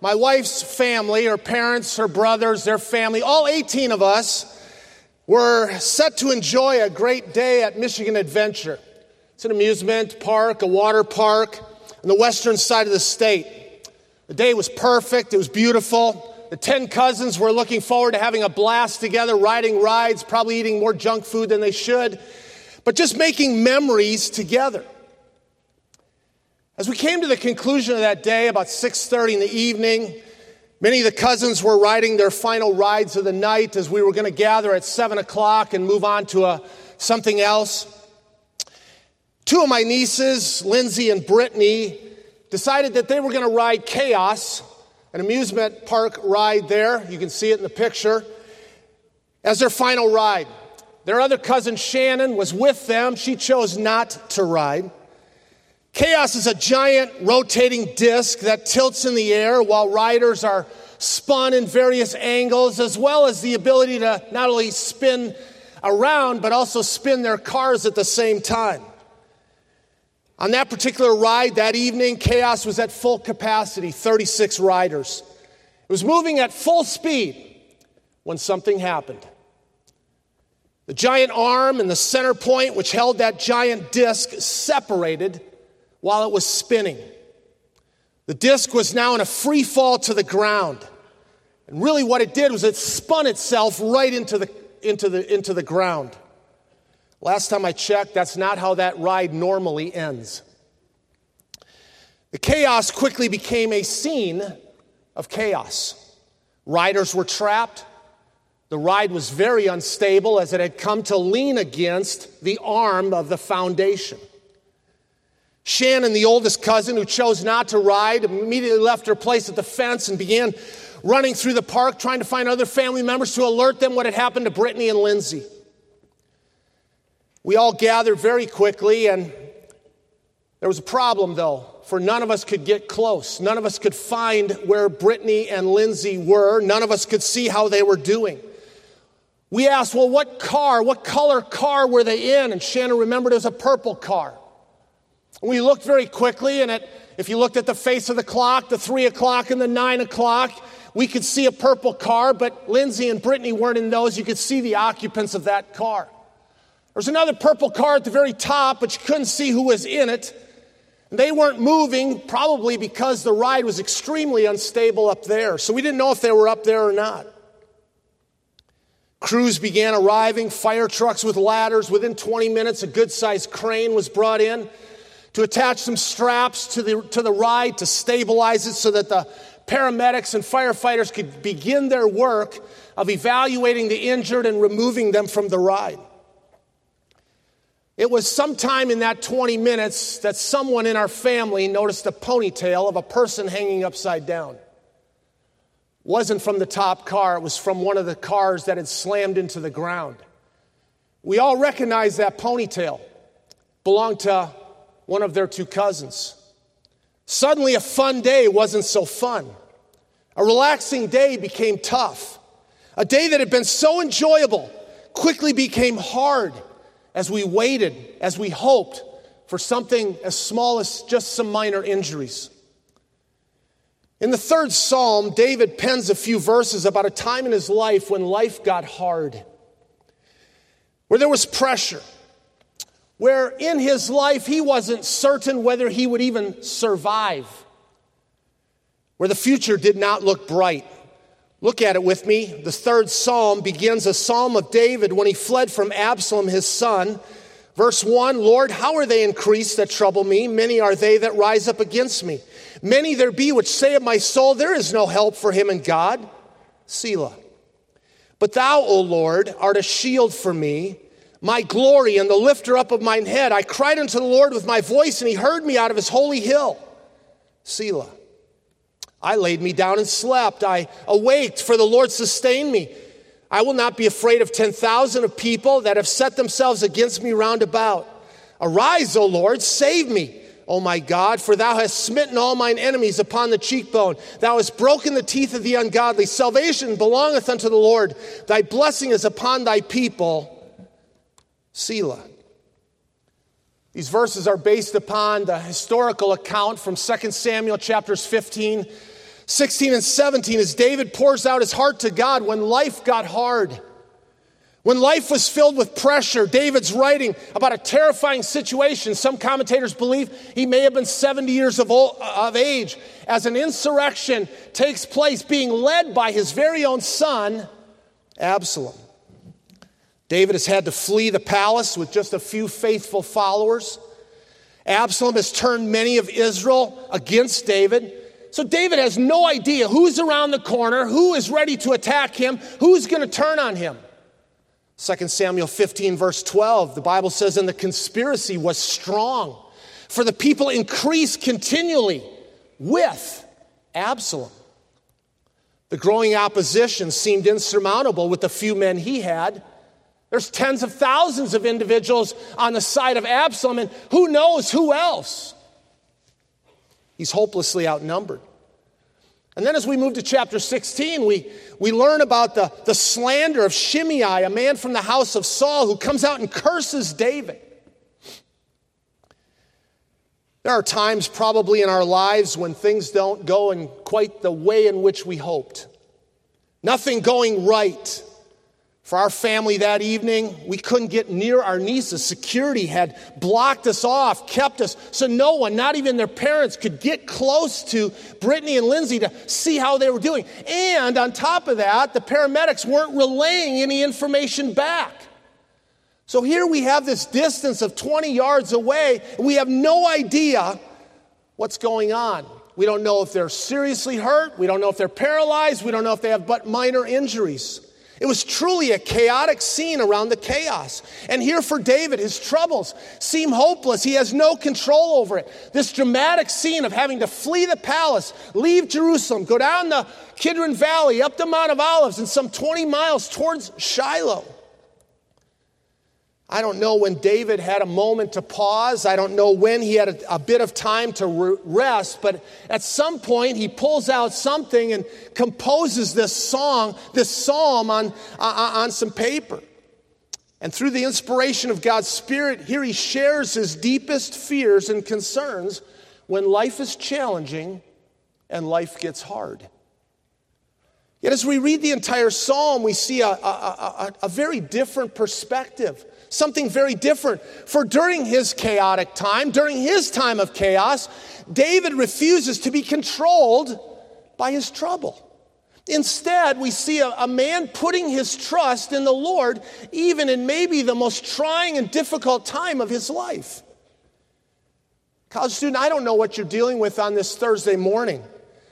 My wife's family, her parents, her brothers, their family, all 18 of us were set to enjoy a great day at Michigan Adventure. It's an amusement park, a water park on the western side of the state. The day was perfect, it was beautiful. The 10 cousins were looking forward to having a blast together, riding rides, probably eating more junk food than they should, but just making memories together. As we came to the conclusion of that day, about 6:30 in the evening, many of the cousins were riding their final rides of the night as we were going to gather at 7 o'clock and move on to a, something else. Two of my nieces, Lindsay and Brittany, decided that they were going to ride Chaos, an amusement park ride there. You can see it in the picture, as their final ride. Their other cousin, Shannon, was with them. She chose not to ride. Chaos is a giant rotating disc that tilts in the air while riders are spun in various angles, as well as the ability to not only spin around, but also spin their cars at the same time. On that particular ride that evening, Chaos was at full capacity 36 riders. It was moving at full speed when something happened. The giant arm and the center point, which held that giant disc, separated while it was spinning. The disc was now in a free fall to the ground. And really, what it did was it spun itself right into the, into the, into the ground. Last time I checked, that's not how that ride normally ends. The chaos quickly became a scene of chaos. Riders were trapped. The ride was very unstable as it had come to lean against the arm of the foundation. Shannon, the oldest cousin who chose not to ride, immediately left her place at the fence and began running through the park trying to find other family members to alert them what had happened to Brittany and Lindsay. We all gathered very quickly, and there was a problem though, for none of us could get close. None of us could find where Brittany and Lindsay were. None of us could see how they were doing. We asked, well, what car, what color car were they in? And Shannon remembered it was a purple car. We looked very quickly, and at, if you looked at the face of the clock, the three o'clock and the nine o'clock, we could see a purple car, but Lindsay and Brittany weren't in those. You could see the occupants of that car. There was another purple car at the very top, but you couldn't see who was in it. And They weren't moving, probably because the ride was extremely unstable up there. So we didn't know if they were up there or not. Crews began arriving, fire trucks with ladders. Within 20 minutes, a good sized crane was brought in to attach some straps to the, to the ride to stabilize it so that the paramedics and firefighters could begin their work of evaluating the injured and removing them from the ride. It was sometime in that 20 minutes that someone in our family noticed a ponytail of a person hanging upside down. Wasn't from the top car, it was from one of the cars that had slammed into the ground. We all recognized that ponytail belonged to one of their two cousins. Suddenly, a fun day wasn't so fun. A relaxing day became tough. A day that had been so enjoyable quickly became hard as we waited, as we hoped for something as small as just some minor injuries. In the third psalm, David pens a few verses about a time in his life when life got hard, where there was pressure, where in his life he wasn't certain whether he would even survive, where the future did not look bright. Look at it with me. The third psalm begins a psalm of David when he fled from Absalom, his son. Verse 1 Lord, how are they increased that trouble me? Many are they that rise up against me. Many there be which say of my soul, There is no help for him in God. Selah. But thou, O Lord, art a shield for me my glory and the lifter up of mine head. I cried unto the Lord with my voice, and he heard me out of his holy hill. Selah. I laid me down and slept. I awaked, for the Lord sustained me. I will not be afraid of 10,000 of people that have set themselves against me round about. Arise, O Lord, save me, O my God, for thou hast smitten all mine enemies upon the cheekbone. Thou hast broken the teeth of the ungodly. Salvation belongeth unto the Lord. Thy blessing is upon thy people. Selah. These verses are based upon the historical account from 2 Samuel chapters 15, 16, and 17 as David pours out his heart to God when life got hard. When life was filled with pressure, David's writing about a terrifying situation. Some commentators believe he may have been 70 years of, old, uh, of age as an insurrection takes place, being led by his very own son, Absalom. David has had to flee the palace with just a few faithful followers. Absalom has turned many of Israel against David. So David has no idea who's around the corner, who is ready to attack him, who's going to turn on him. 2 Samuel 15, verse 12, the Bible says, And the conspiracy was strong, for the people increased continually with Absalom. The growing opposition seemed insurmountable with the few men he had. There's tens of thousands of individuals on the side of Absalom, and who knows who else? He's hopelessly outnumbered. And then as we move to chapter 16, we, we learn about the, the slander of Shimei, a man from the house of Saul, who comes out and curses David. There are times probably in our lives when things don't go in quite the way in which we hoped. Nothing going right. For our family that evening, we couldn't get near our nieces. Security had blocked us off, kept us, so no one, not even their parents, could get close to Brittany and Lindsay to see how they were doing. And on top of that, the paramedics weren't relaying any information back. So here we have this distance of 20 yards away, we have no idea what's going on. We don't know if they're seriously hurt, we don't know if they're paralyzed, we don't know if they have but minor injuries. It was truly a chaotic scene around the chaos. And here for David, his troubles seem hopeless. He has no control over it. This dramatic scene of having to flee the palace, leave Jerusalem, go down the Kidron Valley, up the Mount of Olives, and some 20 miles towards Shiloh. I don't know when David had a moment to pause. I don't know when he had a, a, bit of time to rest, but at some point he pulls out something and composes this song, this psalm on, uh, on some paper. And through the inspiration of God's Spirit, here he shares his deepest fears and concerns when life is challenging and life gets hard. Yet as we read the entire psalm, we see a, a, a, a very different perspective something very different. For during his chaotic time, during his time of chaos, David refuses to be controlled by his trouble. Instead, we see a, a, man putting his trust in the Lord, even in maybe the most trying and difficult time of his life. College student, I don't know what you're dealing with on this Thursday morning.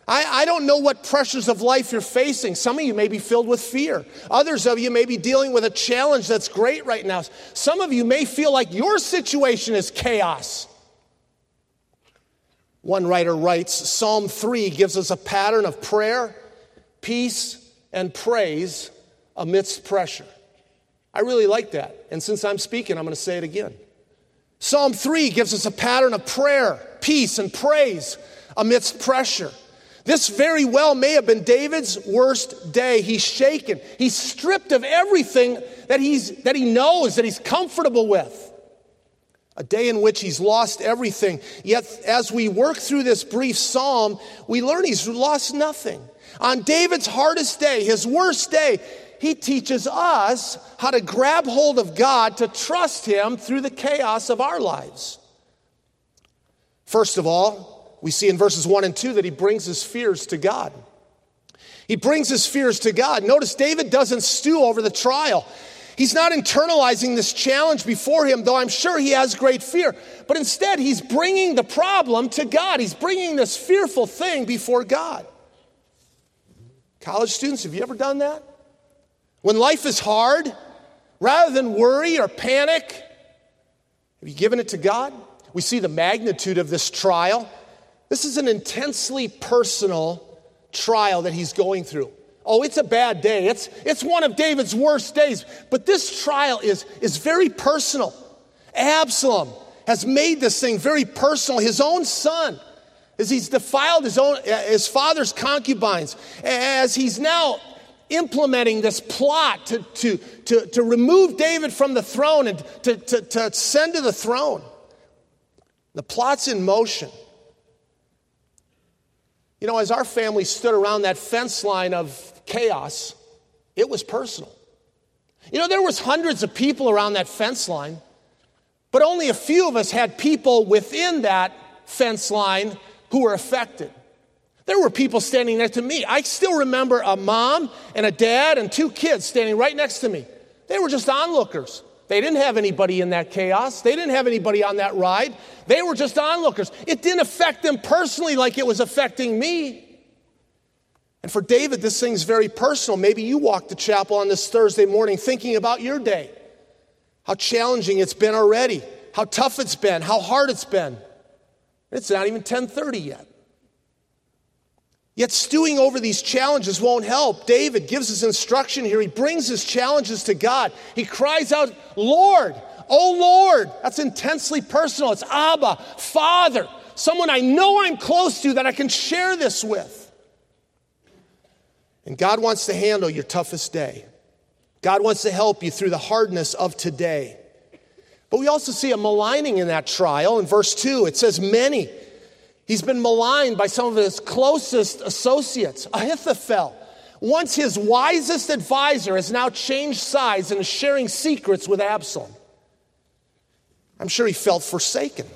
I, I don't know what pressures of life you're facing. Some of you may be filled with fear. Others of you may be dealing with a challenge that's great right now. Some of you may feel like your situation is chaos. One writer writes Psalm 3 gives us a pattern of prayer, peace, and praise amidst pressure. I really like that. And since I'm speaking, I'm going to say it again. Psalm 3 gives us a pattern of prayer, peace, and praise amidst pressure. This very well may have been David's worst day. He's shaken. He's stripped of everything that, he's, that he knows, that he's comfortable with. A day in which he's lost everything. Yet, as we work through this brief psalm, we learn he's lost nothing. On David's hardest day, his worst day, he teaches us how to grab hold of God to trust him through the chaos of our lives. First of all, we see in verses 1 and 2 that he brings his fears to God. He brings his fears to God. Notice David doesn't stew over the trial. He's not internalizing this challenge before him, though I'm sure he has great fear. But instead, he's bringing the problem to God. He's bringing this fearful thing before God. College students, have you ever done that? When life is hard, rather than worry or panic, have you given it to God? We see the magnitude of this trial. This is an intensely personal trial that he's going through. Oh, it's a bad day. It's, it's one of David's worst days. But this trial is, is very personal. Absalom has made this thing very personal. His own son, as he's defiled his own his father's concubines, as he's now implementing this plot to, to, to, to remove David from the throne and to, to, to send to the throne. The plot's in motion. You know, as our family stood around that fence line of chaos, it was personal. You know, there was hundreds of people around that fence line, but only a few of us had people within that fence line who were affected. There were people standing next to me. I still remember a mom and a dad and two kids standing right next to me. They were just onlookers. They didn't have anybody in that chaos. They didn't have anybody on that ride. They were just onlookers. It didn't affect them personally like it was affecting me. And for David, this thing's very personal. Maybe you walked to chapel on this Thursday morning thinking about your day, how challenging it's been already, how tough it's been, how hard it's been. It's not even 10:30 yet. Yet stewing over these challenges won't help. David gives his instruction here. He brings his challenges to God. He cries out, "Lord, oh Lord." That's intensely personal. It's Abba, Father, someone I know I'm close to that I can share this with. And God wants to handle your toughest day. God wants to help you through the hardness of today. But we also see a maligning in that trial. In verse 2, it says, Many. He's been maligned by some of his closest associates. Ahithophel, once his wisest advisor, has now changed sides and is sharing secrets with Absalom. I'm sure he felt forsaken.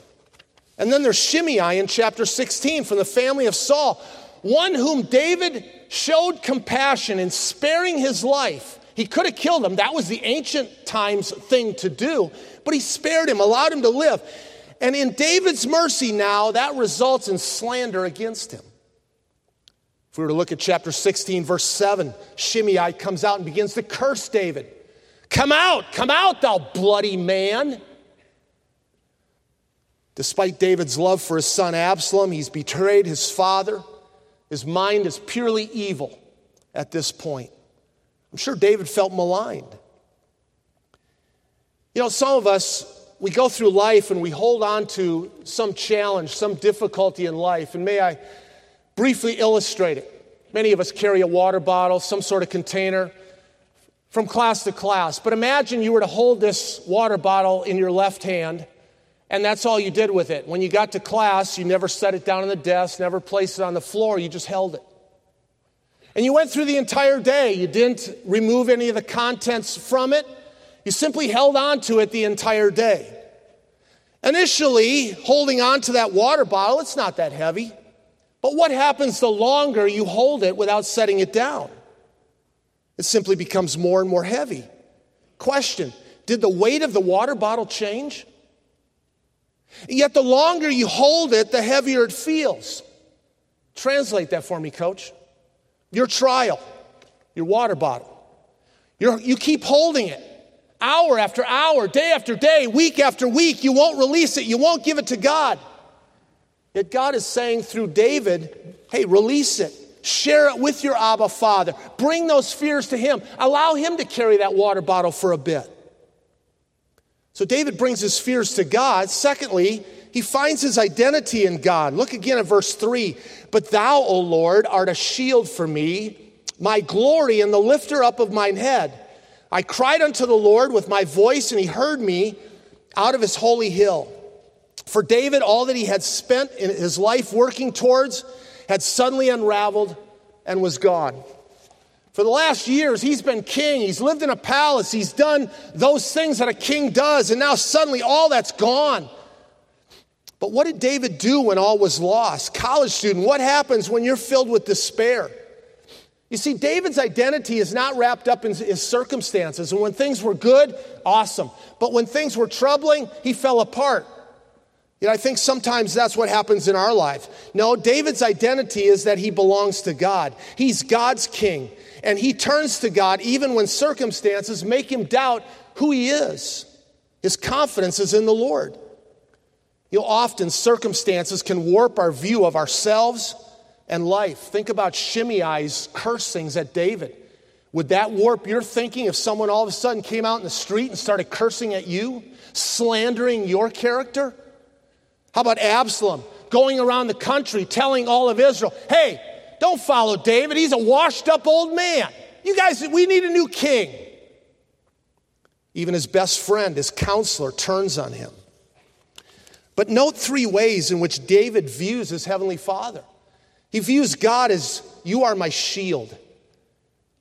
And then there's Shimei in chapter 16 from the family of Saul, one whom David showed compassion in sparing his life. He could have killed him. That was the ancient times thing to do. But he spared him, allowed him to live. And in David's mercy now, that results in slander against him. If we were to look at chapter 16, verse 7, Shimei comes out and begins to curse David. Come out, come out, thou bloody man. Despite David's love for his son Absalom, he's betrayed his father. His mind is purely evil at this point. I'm sure David felt maligned. You know, some of us, we go through life and we hold on to some challenge, some difficulty in life. And may I briefly illustrate it? Many of us carry a water bottle, some sort of container from class to class. But imagine you were to hold this water bottle in your left hand and that's all you did with it. When you got to class, you never set it down on the desk, never placed it on the floor, you just held it. And you went through the entire day. You didn't remove any of the contents from it, you simply held on to it the entire day. Initially, holding on to that water bottle, it's not that heavy. But what happens the longer you hold it without setting it down? It simply becomes more and more heavy. Question Did the weight of the water bottle change? Yet the longer you hold it, the heavier it feels. Translate that for me, coach. Your trial, your water bottle. You're, you keep holding it hour after hour, day after day, week after week. You won't release it, you won't give it to God. Yet God is saying through David, hey, release it. Share it with your Abba Father. Bring those fears to Him. Allow Him to carry that water bottle for a bit. So David brings his fears to God. Secondly, he finds his identity in God. Look again at verse 3. But thou, O Lord, art a shield for me, my glory and the lifter up of mine head. I cried unto the Lord with my voice, and he heard me out of his holy hill. For David, all that he had spent in his life working towards had suddenly unraveled and was gone. For the last years, he's been king. He's lived in a palace. He's done those things that a king does. And now suddenly all that's gone. But what did David do when all was lost? College student, what happens when you're filled with despair? You see, David's identity is not wrapped up in his circumstances. And when things were good, awesome. But when things were troubling, he fell apart. You know, I think sometimes that's what happens in our life. No, David's identity is that he belongs to God. He's God's king. And he turns to God even when circumstances make him doubt who he is. His confidence is in the Lord. You know, often circumstances can warp our view of ourselves and life. Think about Shimei's cursings at David. Would that warp your thinking if someone all of a sudden came out in the street and started cursing at you, slandering your character? How about Absalom going around the country telling all of Israel, hey, don't follow David. He's a washed up old man. You guys, we need a new king. Even his best friend, his counselor, turns on him. But note three ways in which David views his heavenly father. He views God as, You are my shield.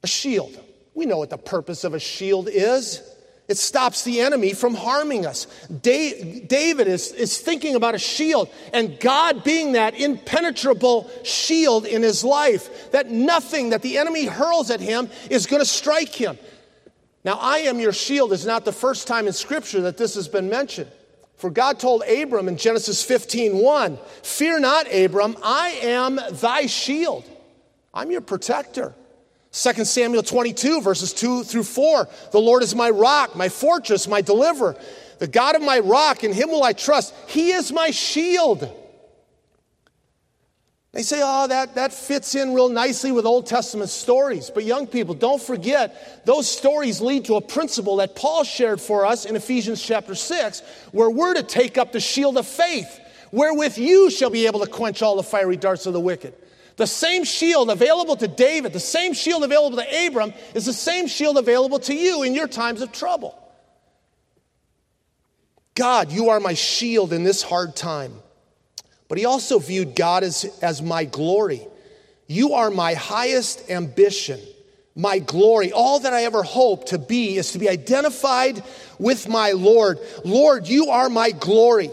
A shield. We know what the purpose of a shield is. It stops the enemy from harming us. David is, is thinking about a shield, and God being that impenetrable shield in his life, that nothing that the enemy hurls at him is going to strike him. Now, I am your shield is not the first time in Scripture that this has been mentioned. For God told Abram in Genesis 15 1, Fear not, Abram, I am thy shield. I'm your protector. 2 Samuel 22, verses 2 through 4. The Lord is my rock, my fortress, my deliverer. The God of my rock, in him will I trust. He is my shield. They say, oh, that, that fits in real nicely with Old Testament stories. But young people, don't forget, those stories lead to a principle that Paul shared for us in Ephesians chapter 6, where we're to take up the shield of faith, wherewith you shall be able to quench all the fiery darts of the wicked. The same shield available to David, the same shield available to Abram, is the same shield available to you in your times of trouble. God, you are my shield in this hard time. But he also viewed God as, as my glory. You are my highest ambition, my glory. All that I ever hope to be is to be identified with my Lord. Lord, you are my glory.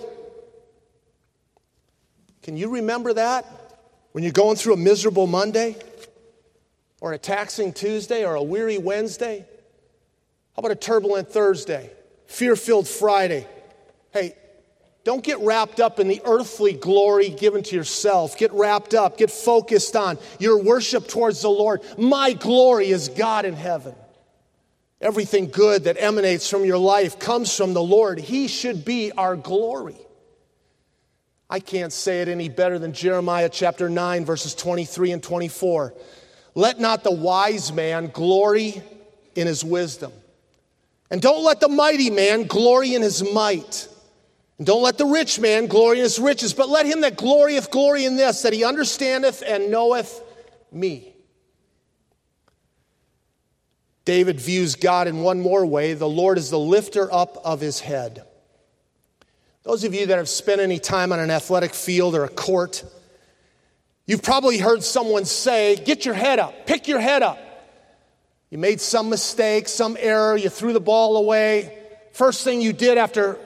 Can you remember that when you're going through a miserable Monday or a taxing Tuesday or a weary Wednesday? How about a turbulent Thursday, fear filled Friday? Hey, don't get wrapped up in the earthly glory given to yourself. Get wrapped up, get focused on your worship towards the Lord. My glory is God in heaven. Everything good that emanates from your life comes from the Lord. He should be our glory. I can't say it any better than Jeremiah chapter 9, verses 23 and 24. Let not the wise man glory in his wisdom, and don't let the mighty man glory in his might. And don't let the rich man glory in his riches, but let him that glorieth glory in this, that he understandeth and knoweth me. David views God in one more way the Lord is the lifter up of his head. Those of you that have spent any time on an athletic field or a court, you've probably heard someone say, Get your head up, pick your head up. You made some mistake, some error, you threw the ball away. First thing you did after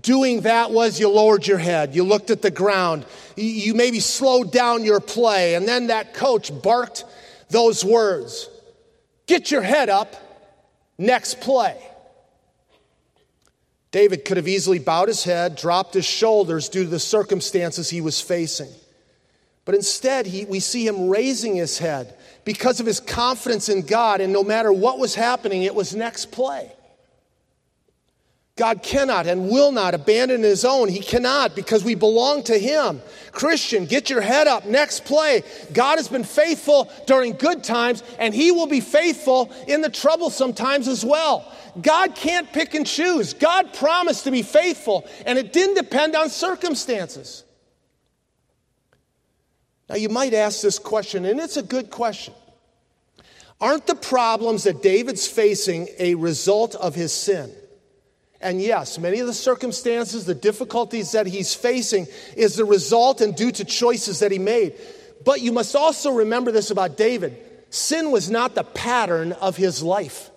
doing that was you lowered your head, you looked at the ground, you maybe slowed down your play, and then that coach barked those words Get your head up, next play. David could have easily bowed his head, dropped his shoulders due to the circumstances he was facing. But instead, he, we see him raising his head because of his confidence in God, and no matter what was happening, it was next play. God cannot and will not abandon his own. He cannot because we belong to him. Christian, get your head up. Next play. God has been faithful during good times, and he will be faithful in the troublesome times as well. God can't pick and choose. God promised to be faithful, and it didn't depend on circumstances. Now, you might ask this question, and it's a good question. Aren't the problems that David's facing a result of his sin? And yes, many of the circumstances, the difficulties that he's facing is the result and due to choices that he made. But you must also remember this about David sin was not the pattern of his life.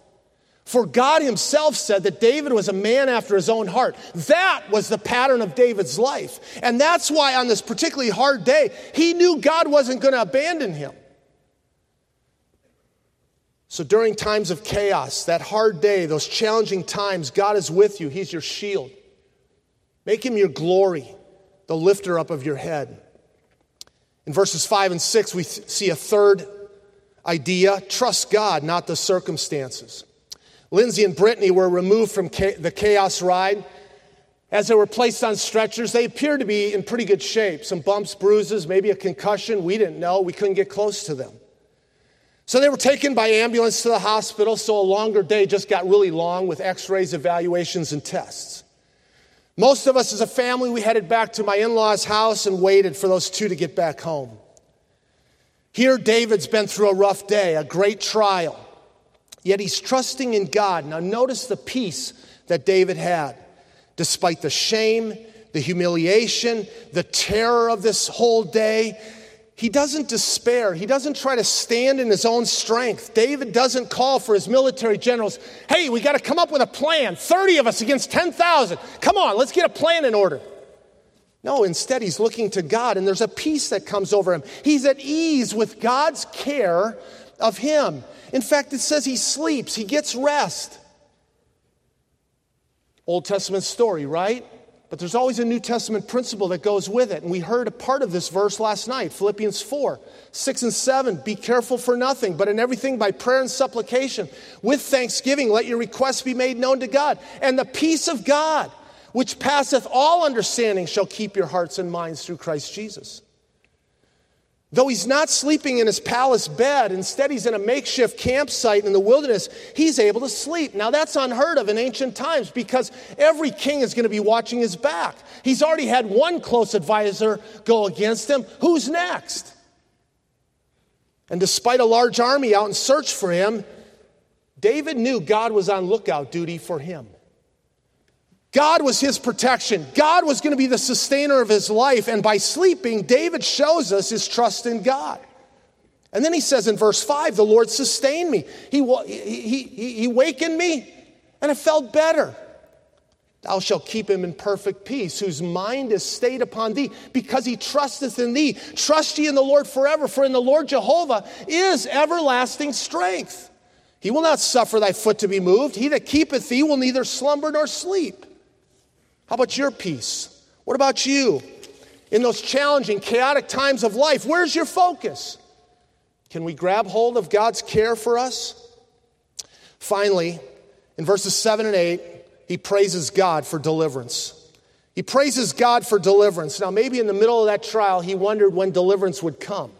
For God himself said that David was a man after his own heart. That was the pattern of David's life. And that's why on this particularly hard day, he knew God wasn't going to abandon him. So during times of chaos, that hard day, those challenging times, God is with you. He's your shield. Make him your glory, the lifter up of your head. In verses 5 and 6, we see a third idea trust God, not the circumstances. Lindsay and Brittany were removed from the chaos ride. As they were placed on stretchers, they appeared to be in pretty good shape. Some bumps, bruises, maybe a concussion. We didn't know. We couldn't get close to them. So they were taken by ambulance to the hospital, so a longer day just got really long with x rays, evaluations, and tests. Most of us as a family, we headed back to my in law's house and waited for those two to get back home. Here, David's been through a rough day, a great trial, yet he's trusting in God. Now, notice the peace that David had, despite the shame, the humiliation, the terror of this whole day. He doesn't despair. He doesn't try to stand in his own strength. David doesn't call for his military generals, hey, we got to come up with a plan. 30 of us against 10,000. Come on, let's get a plan in order. No, instead, he's looking to God, and there's a peace that comes over him. He's at ease with God's care of him. In fact, it says he sleeps, he gets rest. Old Testament story, right? But there's always a New Testament principle that goes with it. And we heard a part of this verse last night, Philippians 4, 6 and 7. Be careful for nothing, but in everything by prayer and supplication, with thanksgiving, let your requests be made known to God. And the peace of God, which passeth all understanding, shall keep your hearts and minds through Christ Jesus. Though he's not sleeping in his palace bed, instead he's in a makeshift campsite in the wilderness, he's able to sleep. Now that's unheard of in ancient times because every king is going to be watching his back. He's already had one close advisor go against him. Who's next? And despite a large army out in search for him, David knew God was on lookout duty for him. God was his protection. God was going to be the sustainer of his life. And by sleeping, David shows us his trust in God. And then he says in verse 5, the Lord sustained me. He, he, he, he wakened me, and it felt better. Thou shalt keep him in perfect peace, whose mind is stayed upon thee, because he trusteth in thee. Trust ye in the Lord forever, for in the Lord Jehovah is everlasting strength. He will not suffer thy foot to be moved. He that keepeth thee will neither slumber nor sleep. How about your peace? What about you? In those challenging, chaotic times of life, where's your focus? Can we grab hold of God's care for us? Finally, in verses 7 and 8, he praises God for deliverance. He praises God for deliverance. Now, maybe in the middle of that trial, he wondered when deliverance would come.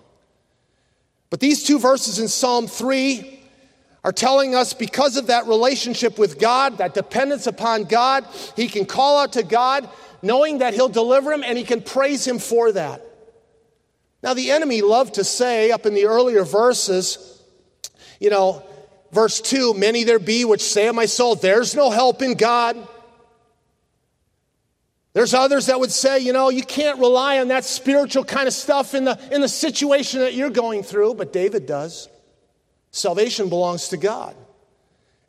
But these two verses in Psalm 3 are telling us because of that relationship with God, that dependence upon God, he can call out to God knowing that he'll deliver him and he can praise him for that. Now, the enemy loved to say up in the earlier verses, you know, verse 2 Many there be which say of my soul, There's no help in God. There's others that would say, you know, you can't rely on that spiritual kind of stuff in the, in the situation that you're going through, but David does. Salvation belongs to God.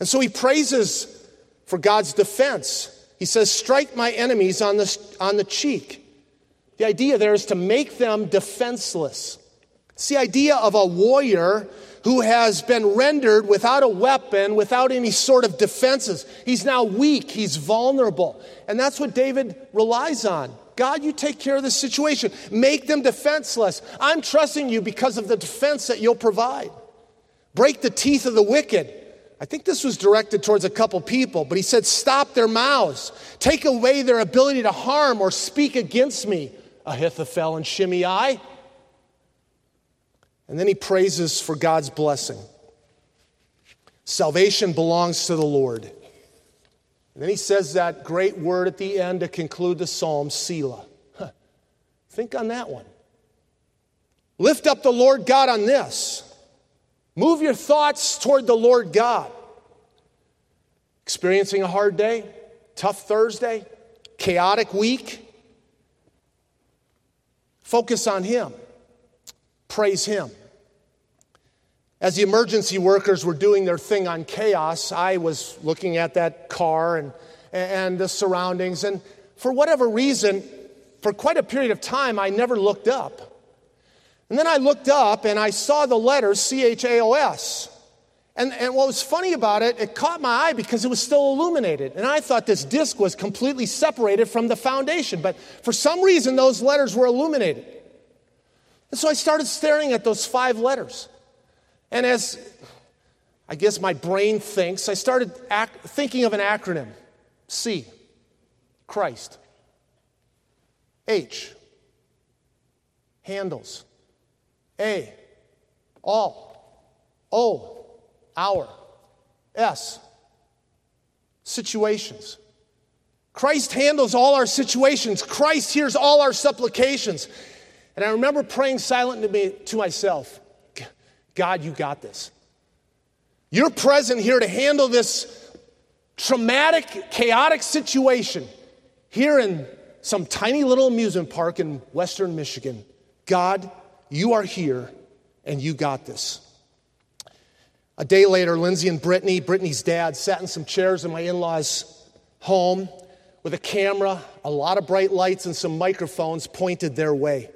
And so he praises for God's defense. He says, Strike my enemies on the, on the cheek. The idea there is to make them defenseless. It's the idea of a warrior who has been rendered without a weapon, without any sort of defenses. He's now weak, he's vulnerable. And that's what David relies on. God, you take care of the situation. Make them defenseless. I'm trusting you because of the defense that you'll provide break the teeth of the wicked. I think this was directed towards a couple people, but he said, Stop their mouths, take away their ability to harm or speak against me, Ahithophel and Shimei. And then he praises for God's blessing. Salvation belongs to the Lord. And then he says that great word at the end to conclude the psalm, Selah. Huh. Think on that one. Lift up the Lord God on this. Move your thoughts toward the Lord God. Experiencing a hard day, tough Thursday, chaotic week. Focus on Him. Praise Him. As the emergency workers were doing their thing on chaos, I was looking at that car and, and the surroundings. And for whatever reason, for quite a period of time, I never looked up. And then I looked up and I saw the letters C H A O S. And, and what was funny about it, it caught my eye because it was still illuminated. And I thought this disc was completely separated from the foundation. But for some reason, those letters were illuminated. And so I started staring at those five letters. And as I guess my brain thinks, I started thinking of an acronym C. Christ. H, handles. A, all. O, our. S, situations. Christ handles all our situations. Christ hears all our supplications. And I remember praying silently to myself God, you got this. You're present here to handle this traumatic, chaotic situation here in some tiny little amusement park in western Michigan. God, you are here and you got this. A day later, Lindsay and Brittany, Brittany's dad, sat in some chairs in my in law's home with a camera, a lot of bright lights, and some microphones pointed their way.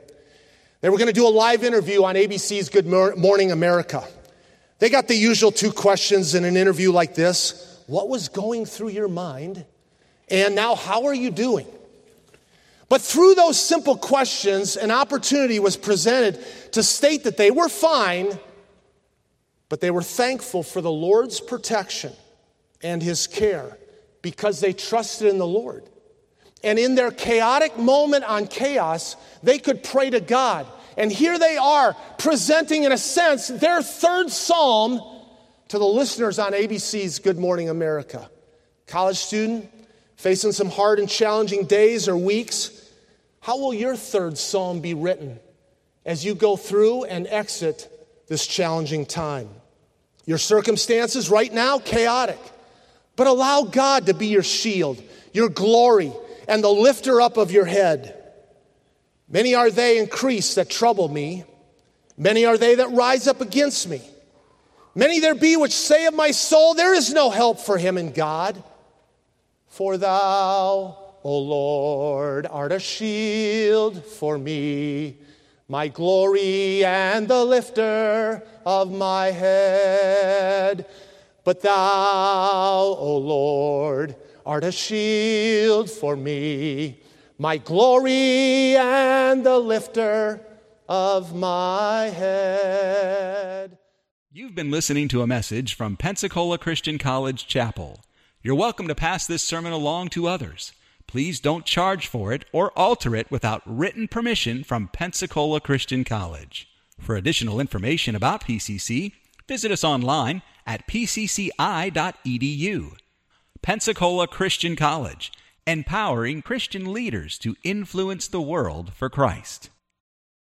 They were going to do a live interview on ABC's Good Morning America. They got the usual two questions in an interview like this What was going through your mind? And now, how are you doing? But through those simple questions, an opportunity was presented to state that they were fine, but they were thankful for the Lord's protection and His care because they trusted in the Lord. And in their chaotic moment on chaos, they could pray to God. And here they are presenting, in a sense, their third psalm to the listeners on ABC's Good Morning America. College student facing some hard and challenging days or weeks how will your third psalm be written as you go through and exit this challenging time? Your circumstances right now, chaotic, but allow God to be your shield, your glory, and the lifter up of your head. Many are they increase that trouble me, many are they that rise up against me. Many there be which say of my soul, There is no help for him in God. For thou, O Lord, art a shield for me, my glory and the lifter of my head. But thou, O Lord, art a shield for me, my glory and the lifter of my head. You've been listening to a message from Pensacola Christian College Chapel. You're welcome to pass this sermon along to others. Please don't charge for it or alter it without written permission from Pensacola Christian College. For additional information about PCC, visit us online at pcci.edu. Pensacola Christian College, empowering Christian leaders to influence the world for Christ.